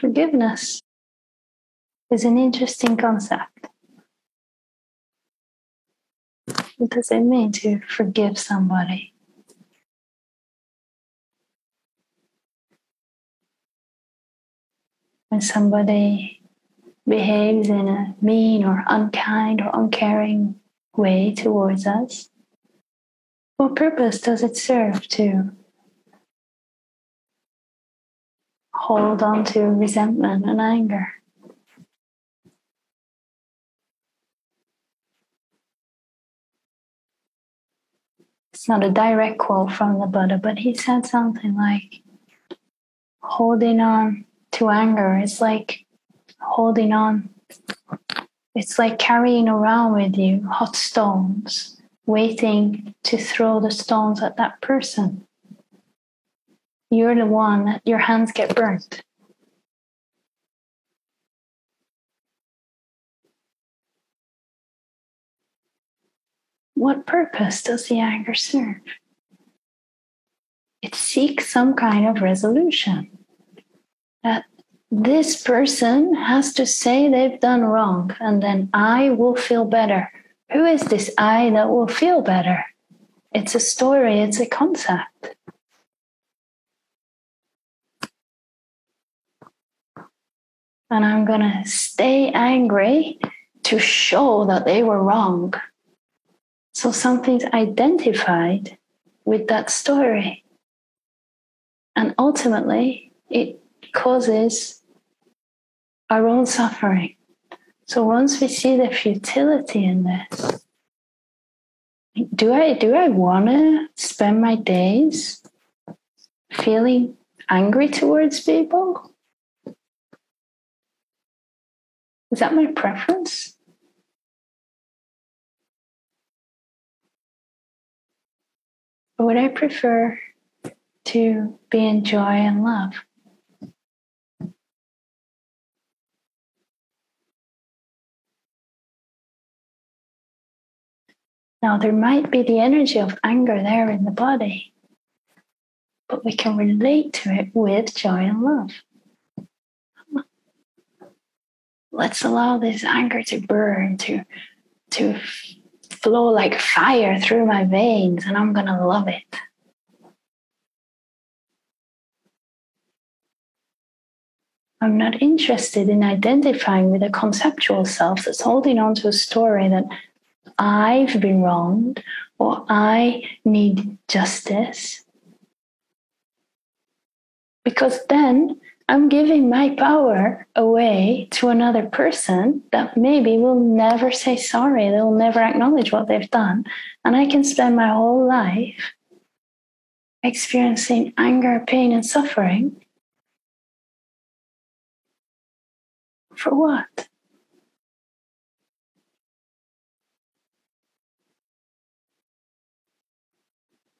Forgiveness is an interesting concept. What does it mean to forgive somebody? When somebody behaves in a mean or unkind or uncaring way towards us, what purpose does it serve to hold on to resentment and anger? It's not a direct quote from the Buddha, but he said something like holding on to anger is like holding on. It's like carrying around with you hot stones, waiting to throw the stones at that person. You're the one your hands get burnt. What purpose does the anger serve? It seeks some kind of resolution. That this person has to say they've done wrong, and then I will feel better. Who is this I that will feel better? It's a story, it's a concept. And I'm going to stay angry to show that they were wrong. So something's identified with that story. And ultimately, it causes our own suffering. So once we see the futility in this, do I do I want to spend my days feeling angry towards people? Is that my preference? Or would I prefer to be in joy and love? Now, there might be the energy of anger there in the body, but we can relate to it with joy and love. Let's allow this anger to burn, to, to flow like fire through my veins, and I'm going to love it. I'm not interested in identifying with a conceptual self that's holding on to a story that I've been wronged or I need justice. Because then I'm giving my power away to another person that maybe will never say sorry. They'll never acknowledge what they've done. And I can spend my whole life experiencing anger, pain, and suffering. For what?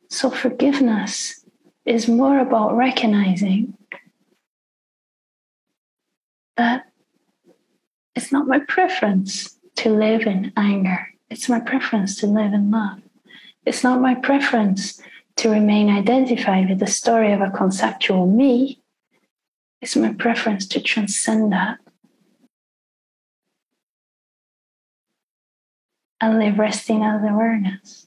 So, forgiveness is more about recognizing that it's not my preference to live in anger. It's my preference to live in love. It's not my preference to remain identified with the story of a conceptual me. It's my preference to transcend that and live resting as awareness.